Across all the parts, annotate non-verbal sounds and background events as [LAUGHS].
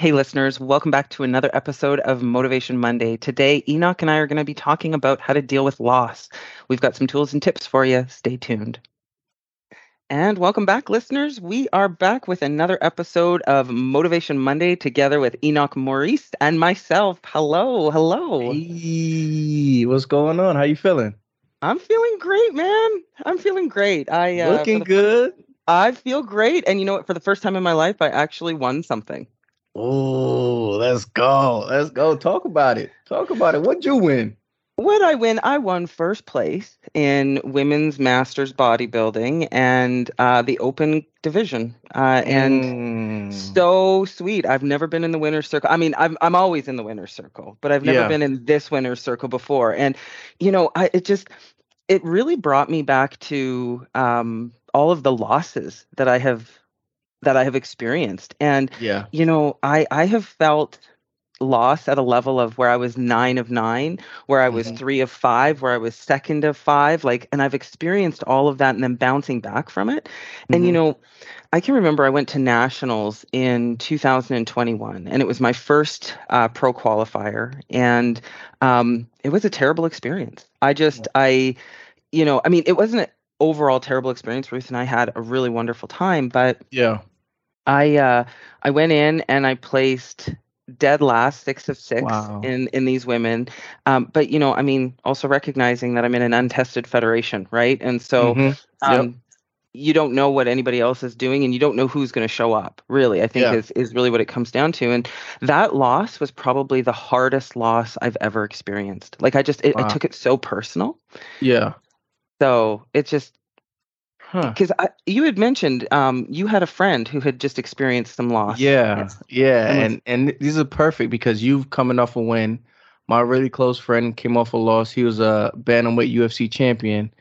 Hey, listeners, welcome back to another episode of Motivation Monday. Today, Henoc and I are going to be talking about how to deal with loss. We've got some tools and tips for you. Stay tuned. And welcome back, listeners. We are back with another episode of Motivation Monday together with Henoc Maurice and myself. Hello, hello. Hey, what's going on? How you feeling? I'm feeling great, man. I'm feeling great. I uh, looking good. I feel great, and you know what? For the first time in my life, I actually won something. Oh, let's go. Let's go. Talk about it. Talk about it. What'd you win? What I win? I won first place in women's masters bodybuilding and uh, the open division. Uh, and mm. so sweet. I've never been in the winner's circle. I mean, I'm I'm always in the winner's circle, but I've never yeah. been in this winner's circle before. And you know, I, it just it really brought me back to um, all of the losses that I have that I have experienced. And yeah, you know, I I have felt loss at a level of where I was nine of nine, where I was mm-hmm. three of five, where I was second of five, like, and I've experienced all of that and then bouncing back from it. Mm-hmm. And you mm-hmm. know, I can remember I went to nationals in 2021, and it was my first uh, pro qualifier, and um, it was a terrible experience. I just, I, you know, I mean, it wasn't an overall terrible experience. Ruth and I had a really wonderful time, but yeah I uh, I went in and I placed dead last, six of six wow. in in these women. Um, but you know, I mean, also recognizing that I'm in an untested federation, right? And so. Mm-hmm. Um, yep. You don't know what anybody else is doing, and you don't know who's going to show up. Really, I think yeah. is is really what it comes down to. And that loss was probably the hardest loss I've ever experienced. Like I just, it, wow. I took it so personal. Yeah. So it just because huh. you had mentioned um, you had a friend who had just experienced some loss. Yeah, yes. yeah, and and these are perfect because you've coming off a win. My really close friend came off a loss. He was a bantamweight UFC champion,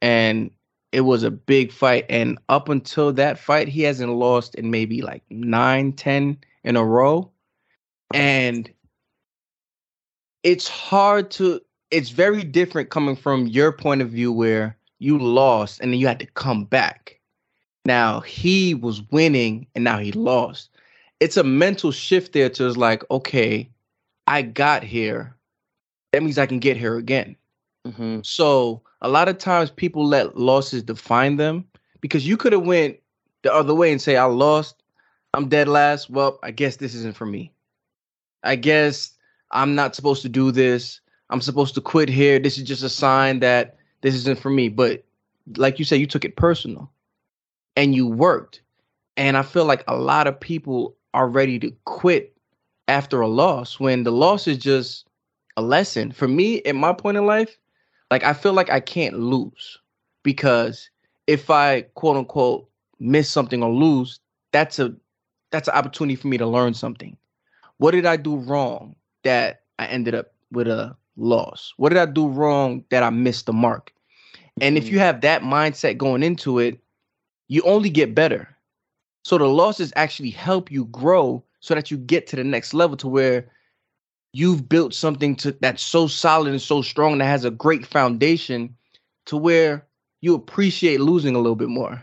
and it was a big fight. And up until that fight, he hasn't lost in maybe like nine, ten in a row, and it's hard to. It's very different coming from your point of view where you lost and then you had to come back. Now he was winning and now he lost. It's a mental shift there to like, okay, I got here. That means I can get here again. Mm-hmm. So a lot of times people let losses define them because you could have went the other way and say, I lost, I'm dead last. Well, I guess this isn't for me. I guess I'm not supposed to do this. I'm supposed to quit here. This is just a sign that this isn't for me. But like you said, you took it personal and you worked. And I feel like a lot of people are ready to quit after a loss when the loss is just a lesson. For me, at my point in life, like I feel like I can't lose because if I quote unquote miss something or lose, that's a that's an opportunity for me to learn something. What did I do wrong that I ended up with a loss? What did I do wrong that I missed the mark? And if you mm-hmm. have that mindset going into it, you only get better. So the losses actually help you grow so that you get to the next level to where you've built something to that's so solid and so strong that has a great foundation to where you appreciate losing a little bit more.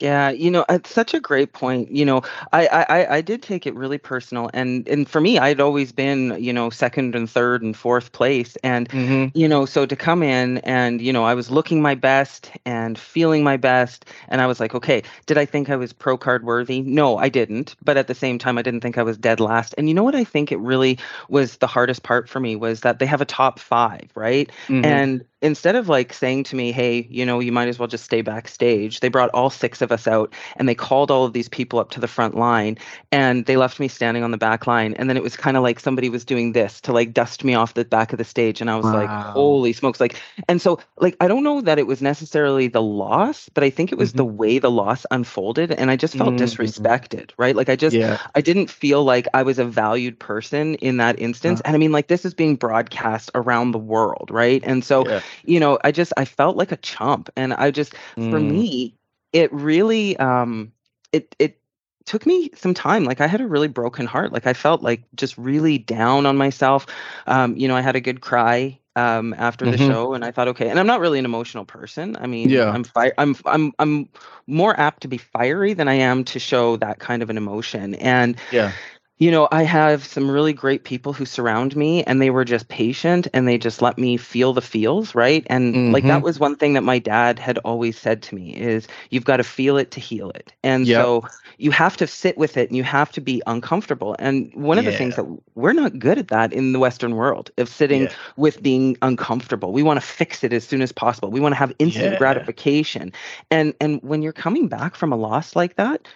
Yeah, you know, it's such a great point. You know, I, I I did take it really personal, and and for me, I'd always been you know second and third and fourth place, and mm-hmm. you know, so to come in and you know, I was looking my best and feeling my best, and I was like, okay, did I think I was pro card worthy? No, I didn't. But at the same time, I didn't think I was dead last. And you know what I think it really was the hardest part for me was that they have a top five, right? Mm-hmm. And instead of like saying to me, hey, you know, you might as well just stay backstage, they brought all six of us out and they called all of these people up to the front line and they left me standing on the back line. And then it was kind of like somebody was doing this to like dust me off the back of the stage. And I was wow. like, holy smokes. Like, and so, like, I don't know that it was necessarily the loss, but I think it was mm-hmm. the way the loss unfolded. And I just felt mm-hmm. disrespected, right? Like, I just, yeah. I didn't feel like I was a valued person in that instance. Uh-huh. And I mean, like, this is being broadcast around the world, right? And so, yeah you know, I just I felt like a chump, and I just mm. for me, it really um it it took me some time like i had a really broken heart like i felt like just really down on myself um you know i had a good cry um after the mm-hmm. show and i thought okay and i'm not really an emotional person i mean yeah i'm fi- i'm i'm i'm more apt to be fiery than i am to show that kind of an emotion and yeah you know, I have some really great people who surround me and they were just patient and they just let me feel the feels, right? And mm-hmm. like that mm-hmm. was one thing that my dad had always said to me is you've got to feel it to heal it. And yep. so you have to sit with it and you have to be uncomfortable. And one of yeah. the things that we're not good at that in the western world of sitting yeah. with being uncomfortable. We want to fix it as soon as possible. We want to have instant yeah. gratification. And and when you're coming back from a loss like that,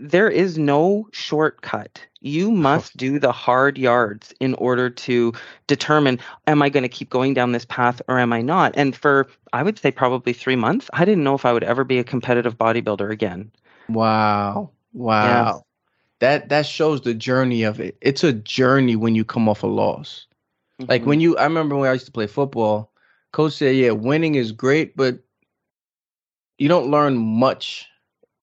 there is no shortcut. You must do the hard yards in order to determine am I going to keep going down this path or am I not? And for, I would say, probably three months, I didn't know if I would ever be a competitive bodybuilder again. Wow. Wow. That that shows the journey of it. It's a journey when you come off a loss. Mm-hmm. Like when you I remember when I used to play football, coach said, "Yeah, winning is great, but you don't learn much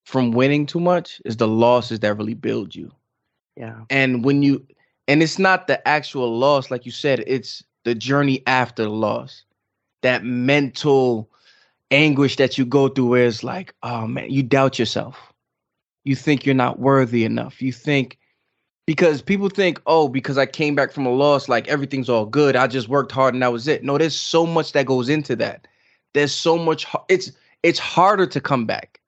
from winning too much is the losses that really build you. Yeah. And when you and it's not the actual loss, like you said, it's the journey after the loss. That mental anguish that you go through where it's like, oh man, you doubt yourself. You think you're not worthy enough. You think because people think, oh, because I came back from a loss, like everything's all good. I just worked hard and that was it. No, there's so much that goes into that. There's so much. It's it's harder to come back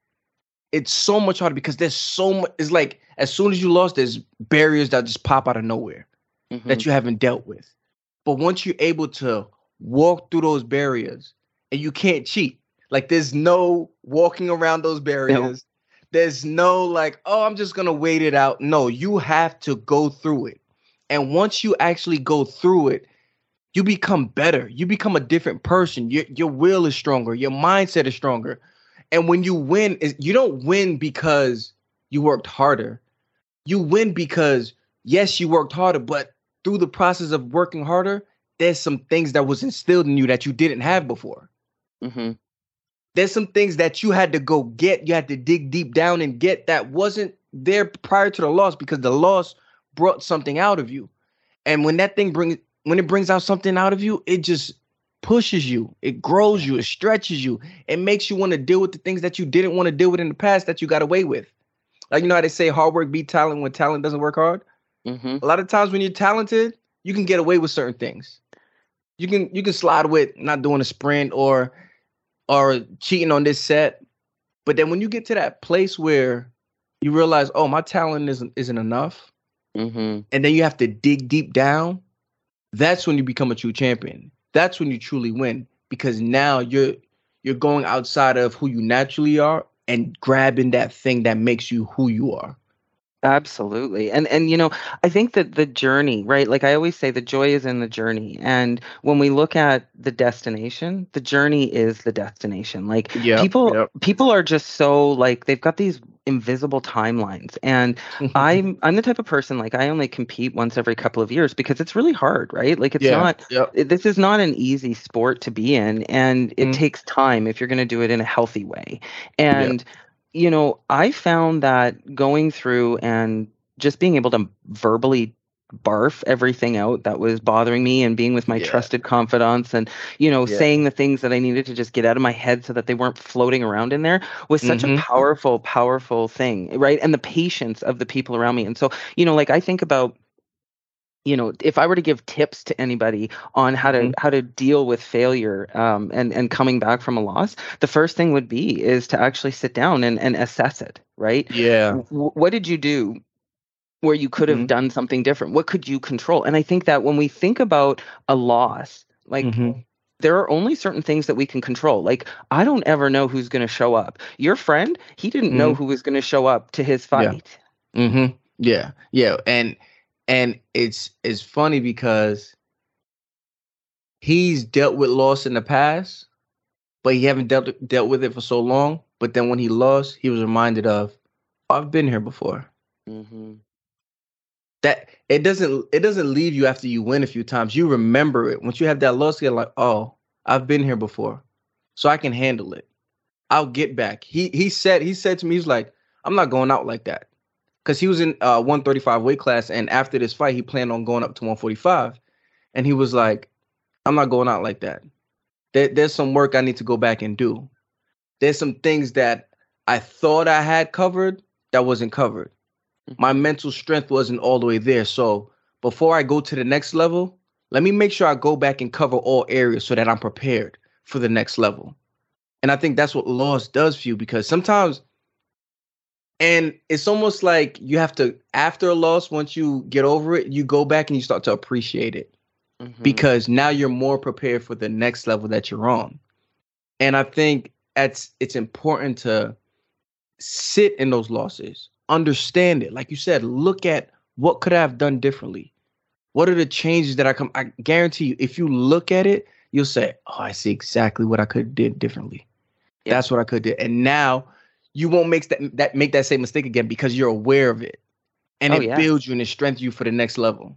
it's so much harder because there's so much. It's like as soon as you lost, there's barriers that just pop out of nowhere mm-hmm. that you haven't dealt with. But once you're able to walk through those barriers, and you can't cheat. Like there's no walking around those barriers. No. There's no like, oh, I'm just gonna wait it out. No, you have to go through it. And once you actually go through it, you become better. You become a different person. Your your will is stronger. Your mindset is stronger. And when you win, you don't win because you worked harder. You win because yes, you worked harder, but through the process of working harder, there's some things that was instilled in you that you didn't have before. Mm-hmm. There's some things that you had to go get. You had to dig deep down and get that wasn't there prior to the loss because the loss brought something out of you. And when that thing brings when it brings out something out of you, it just pushes you, it grows you, it stretches you, it makes you want to deal with the things that you didn't want to deal with in the past that you got away with. Like you know how they say hard work beat talent when talent doesn't work hard. Mm-hmm. A lot of times when you're talented, you can get away with certain things. You can you can slide with not doing a sprint or or cheating on this set, but then when you get to that place where you realize, oh, my talent isn't isn't enough, mm-hmm. and then you have to dig deep down. That's when you become a true champion that's when you truly win because now you're you're going outside of who you naturally are and grabbing that thing that makes you who you are. Absolutely. And and you know, I think that the journey, right? Like I always say the joy is in the journey. And when we look at the destination, the journey is the destination. Like yep, people yep. people are just so like they've got these invisible timelines. And [LAUGHS] I'm I'm the type of person like I only compete once every couple of years because it's really hard, right? Like it's yeah, not yep. this is not an easy sport to be in and it mm. takes time if you're going to do it in a healthy way. And you know, I found that going through and just being able to verbally barf everything out that was bothering me and being with my yeah. trusted confidants and you know yeah. saying the things that I needed to just get out of my head so that they weren't floating around in there was such mm-hmm. a powerful powerful thing right and the patience of the people around me and so you know like I think about you know if i were to give tips to anybody on how to mm-hmm. how to deal with failure um, and and coming back from a loss the first thing would be is to actually sit down and, and assess it right yeah w- what did you do where you could have mm-hmm. done something different what could you control and i think that when we think about a loss like mm-hmm. there are only certain things that we can control like i don't ever know who's going to show up your friend he didn't know mm-hmm. who was going to show up to his fight yeah. mm-hmm yeah yeah and and it's it's funny because he's dealt with loss in the past, but he haven't dealt dealt with it for so long. But then when he lost, he was reminded of, "I've been here before." Mm-hmm. That it doesn't it doesn't leave you after you win a few times. You remember it once you have that loss. You're like, "Oh, I've been here before, so I can handle it. I'll get back." He he said he said to me, he's like, "I'm not going out like that." because he was in uh 135 weight class, and after this fight, he planned on going up to 145, and he was like, "I'm not going out like that. There, there's some work I need to go back and do. There's some things that I thought I had covered that wasn't covered. My mental strength wasn't all the way there. So before I go to the next level, let me make sure I go back and cover all areas so that I'm prepared for the next level. And I think that's what loss does for you because sometimes and it's almost like you have to after a loss once you get over it you go back and you start to appreciate it mm-hmm. because now you're more prepared for the next level that you're on and i think it's it's important to sit in those losses understand it like you said look at what could i have done differently what are the changes that i come i guarantee you if you look at it you'll say oh i see exactly what i could have did differently yeah. that's what i could do and now you won't make that that make that same mistake again because you're aware of it, and oh, it yeah. builds you and it strengthens you for the next level.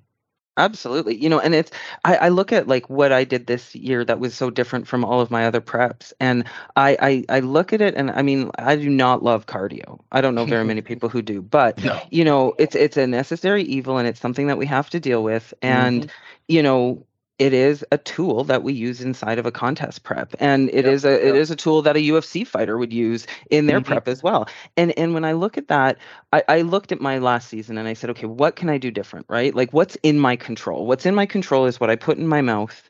Absolutely. You know, and it's I, I, look at like what I did this year that was so different from all of my other preps. And I, I I look at it and I mean, I do not love cardio. I don't know very [LAUGHS] many people who do, but no. you know, it's it's a necessary evil and it's something that we have to deal with. And, mm-hmm. you know, it is a tool that we use inside of a contest prep and it yep, is a yep. it is a tool that a UFC fighter would use in their mm-hmm. prep as well and and when I look at that I, I looked at my last season and I said okay what can I do different right like what's in my control what's in my control is what I put in my mouth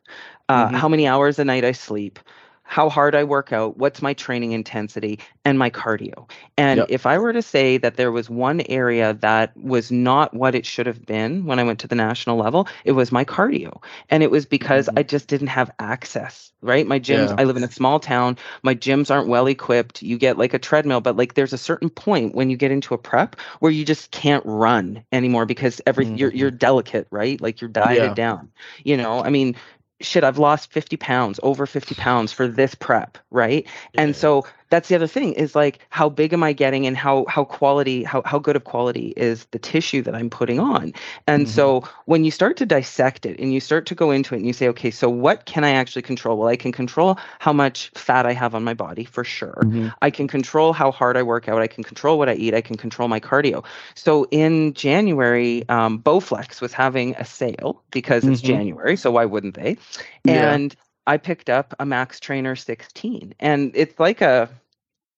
uh, mm-hmm. how many hours a night I sleep how hard I work out, what's my training intensity, and my cardio. And yep. if I were to say that there was one area that was not what it should have been when I went to the national level, it was my cardio. And it was because mm-hmm. I just didn't have access, right? My gyms, yeah. I live in a small town, my gyms aren't well equipped. You get like a treadmill, but like there's a certain point when you get into a prep where you just can't run anymore because every mm-hmm. you're you're delicate, right? Like you're dieted yeah. down. You know, I mean, shit, I've lost 50 pounds, over 50 pounds for this prep, right? Yeah. And so that's the other thing is like how big am I getting and how how quality how how good of quality is the tissue that I'm putting on. And mm-hmm. so when you start to dissect it and you start to go into it and you say, okay, so what can I actually control? Well, I can control how much fat I have on my body for sure. Mm-hmm. I can control how hard I work out. I can control what I eat. I can control my cardio. So in January, um, Bowflex was having a sale because it's mm-hmm. January. So why wouldn't they? Yeah. And I picked up a Max Trainer 16, and it's like a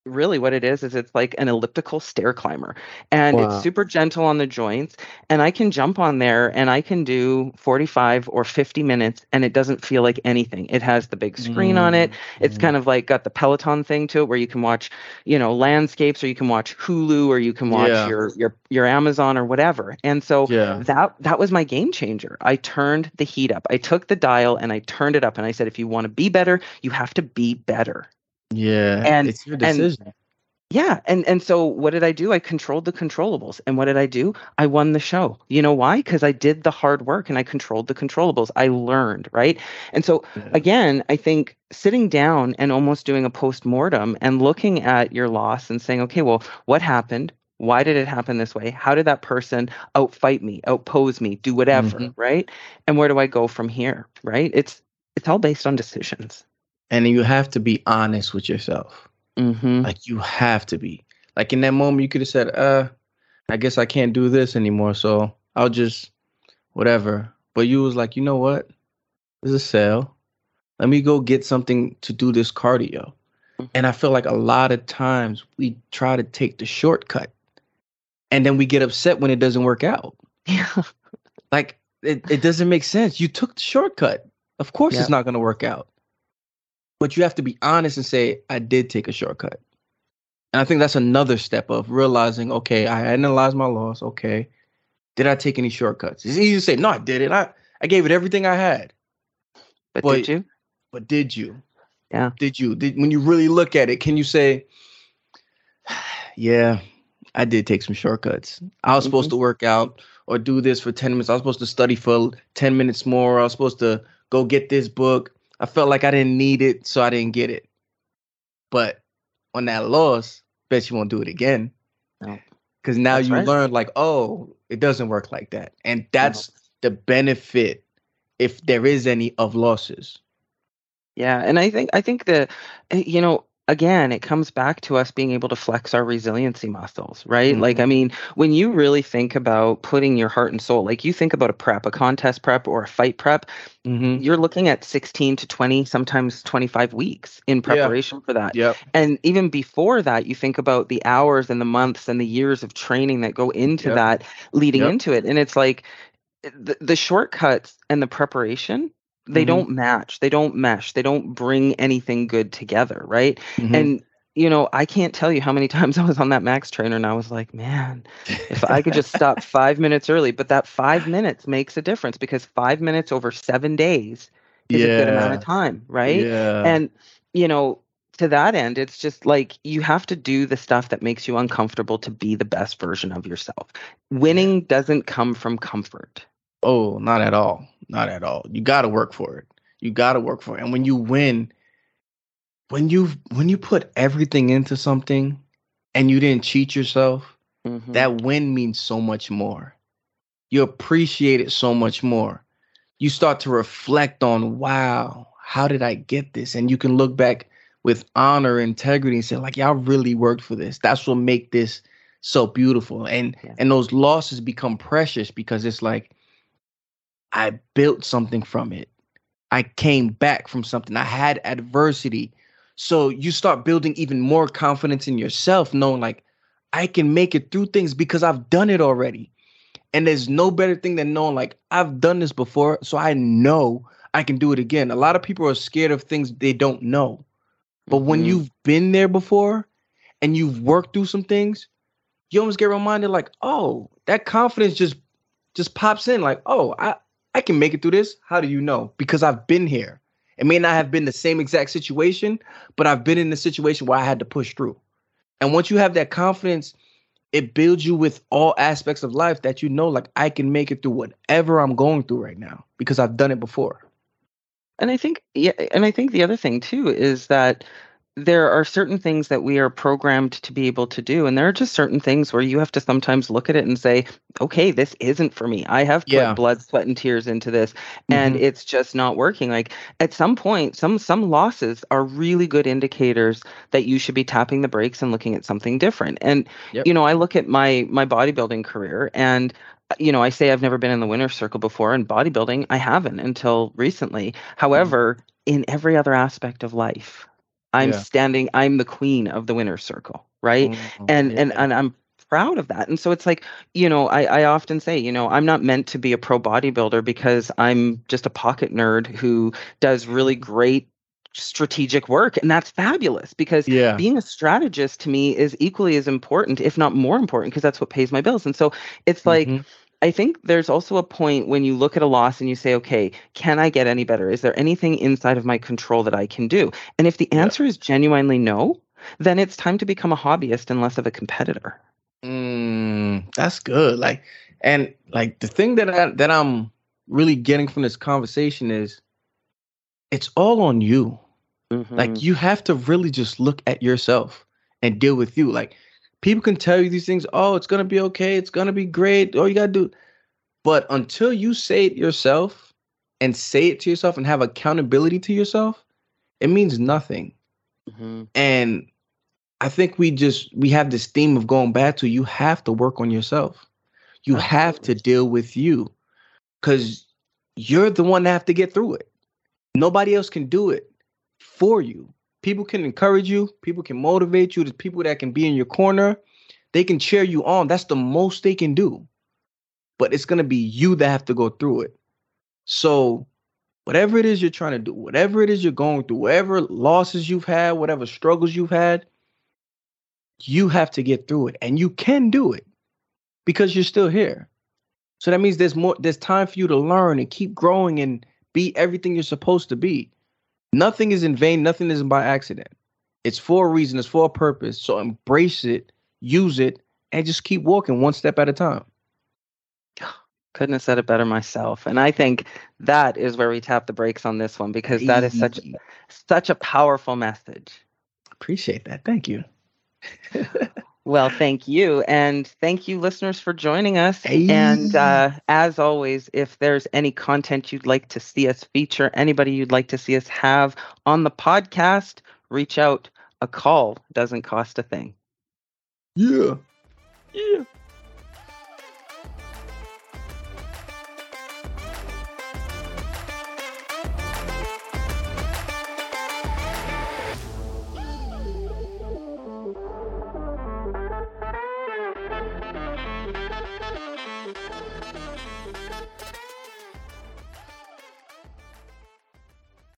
really what it is is it's like an elliptical stair climber and wow. it's super gentle on the joints and i can jump on there and i can do 45 or 50 minutes and it doesn't feel like anything it has the big screen mm-hmm. on it it's mm-hmm. kind of like got the peloton thing to it where you can watch you know landscapes or you can watch hulu or you can watch yeah. your your your amazon or whatever and so yeah. that that was my game changer i turned the heat up i took the dial and i turned it up and i said if you want to be better you have to be better yeah, and it's your decision. And, yeah, and and so what did I do? I controlled the controllables, and what did I do? I won the show. You know why? Because I did the hard work and I controlled the controllables. I learned, right? And so yeah. again, I think sitting down and almost doing a post mortem and looking at your loss and saying, okay, well, what happened? Why did it happen this way? How did that person outfight me, outpose me, do whatever, mm-hmm. right? And where do I go from here, right? It's it's all based on decisions and you have to be honest with yourself. Mm-hmm. Like you have to be. Like in that moment, you could have said, "Uh, I guess I can't do this anymore, so I'll just whatever." But you was like, "You know what? There's a sale. Let me go get something to do this cardio." Mm-hmm. And I feel like a lot of times we try to take the shortcut, and then we get upset when it doesn't work out. Yeah. [LAUGHS] like it, it doesn't make sense. You took the shortcut. Of course, it's not going to work out but you have to be honest and say i did take a shortcut. And i think that's another step of realizing okay i analyzed my loss okay. Did i take any shortcuts? It's easy to say no i did it. i, I gave it everything i had. But, but did you? but did you? Yeah. Did you? Did when you really look at it can you say [SIGHS] yeah i did take some shortcuts. I was mm-hmm. supposed to work out or do this for 10 minutes. I was supposed to study for 10 minutes more. I was supposed to go get this book I felt like I didn't need it, so I didn't get it. But on that loss, bet you won't do it again. Because now that's you right. learn, like, oh, it doesn't work like that. And that's no. the benefit, if there is any, of losses. Yeah, and I think I think the eh, you know again, it comes back to us being able to flex our resiliency muscles, right? Mm-hmm. Like, I mean, when you really think about putting your heart and soul, like you think about a prep, a contest prep or a fight prep, mm-hmm. you're looking at 16 to 20, sometimes 25 weeks in preparation yeah. for that. Yep. And even before that, you think about the hours and the months and the years of training that go into yep. that leading yep. into it. And it's like the, the shortcuts and the preparation they mm-hmm. don't match they don't mesh they don't bring anything good together right mm-hmm. and you know i can't tell you how many [LAUGHS] times i was on that max trainer and i was like man if i could just stop [LAUGHS] five minutes early but that five minutes makes a difference because five minutes over seven days is yeah. a good amount of time right yeah. and you know to that end it's just like you have to do the stuff that makes you uncomfortable to be the best version of yourself winning doesn't come from comfort Oh, not at all. Not at all. You got to work for it. You got to work for it. And when you win, when you when you put everything into something and you didn't cheat yourself, mm-hmm. that win means so much more. You appreciate it so much more. You start to reflect on, wow, how did I get this? And you can look back with honor, integrity, and say, like, y'all really worked for this. That's what make this so beautiful. And yeah. and those losses become precious because it's like I built something from it. I came back from something. I had adversity. So you start building even more confidence in yourself, knowing like I can make it through things because I've done it already. And there's no better thing than knowing like I've done this before, so I know I can do it again. A lot of people are scared of things they don't know. But when mm-hmm. you've been there before and you've worked through some things, you almost get reminded like, oh, that confidence just just pops in like, oh, I I can make it through this. How do you know? Because I've been here. It may not have been the same exact situation, but I've been in the situation where I had to push through. And once you have that confidence, it builds you with all aspects of life that you know, like I can make it through whatever I'm going through right now because I've done it before. And I think, yeah, and I think the other thing too is that there are certain things that we are programmed to be able to do and there are just certain things where you have to sometimes look at it and say okay this isn't for me i have put yeah. blood sweat and tears into this and mm-hmm. it's just not working like at some point some some losses are really good indicators that you should be tapping the brakes and looking at something different and yep. you know i look at my my bodybuilding career and you know, I say I've never been in the winner's circle before in bodybuilding. I haven't until recently. Mm-hmm. However, mm-hmm. in every other aspect of life, I'm yeah. standing, I'm the queen of the winner's circle, right? Mm-hmm. And yeah. and and I'm proud of that. And so it's like, you know, I, I often say, you know, I'm not meant to be a pro bodybuilder because I'm just a pocket nerd who does really great strategic work and that's fabulous because yeah. being a strategist to me is equally as important if not more important because that's what pays my bills and so it's like mm-hmm. I think there's also a point when you look at a loss and you say, okay, can I get any better? Is there anything inside of my control that I can do? And if the answer yeah. is genuinely no, then it's time to become a hobbyist and less of a competitor. Mm, that's good. Like, and like the thing that I, that I'm really getting from this conversation is, it's all on you. Mm-hmm. Like you have to really just look at yourself and deal with you. Like people can tell you these things. Oh, it's gonna be okay. It's gonna be great. Oh, you gotta do. But until you say it yourself and say it to yourself and have accountability to yourself, it means nothing. Mm-hmm. And I think we just we have this theme of going back to you have to work on yourself. You have to deal with you because you're the one that have to get through it. Nobody else can do it for you people can encourage you, people can motivate you, there's people that can be in your corner, they can cheer you on. That's the most they can do. But it's going to be you that have to go through it. So, whatever it is you're trying to do, whatever it is you're going through, whatever losses you've had, whatever struggles you've had, you have to get through it and you can do it because you're still here. So that means there's more there's time for you to learn and keep growing and be everything you're supposed to be. Nothing is in vain, nothing is by accident. It's for a reason, it's for a purpose. So embrace it, use it, and just keep walking one step at a time. [SIGHS] Couldn't have said it better myself. And I think that is where we tap the brakes on this one because that is such such a powerful message. Appreciate that. Thank you. [LAUGHS] Well, thank you. And thank you, listeners, for joining us. Hey. And uh, as always, if there's any content you'd like to see us feature, anybody you'd like to see us have on the podcast, reach out. a call doesn't cost a thing. Yeah. Yeah.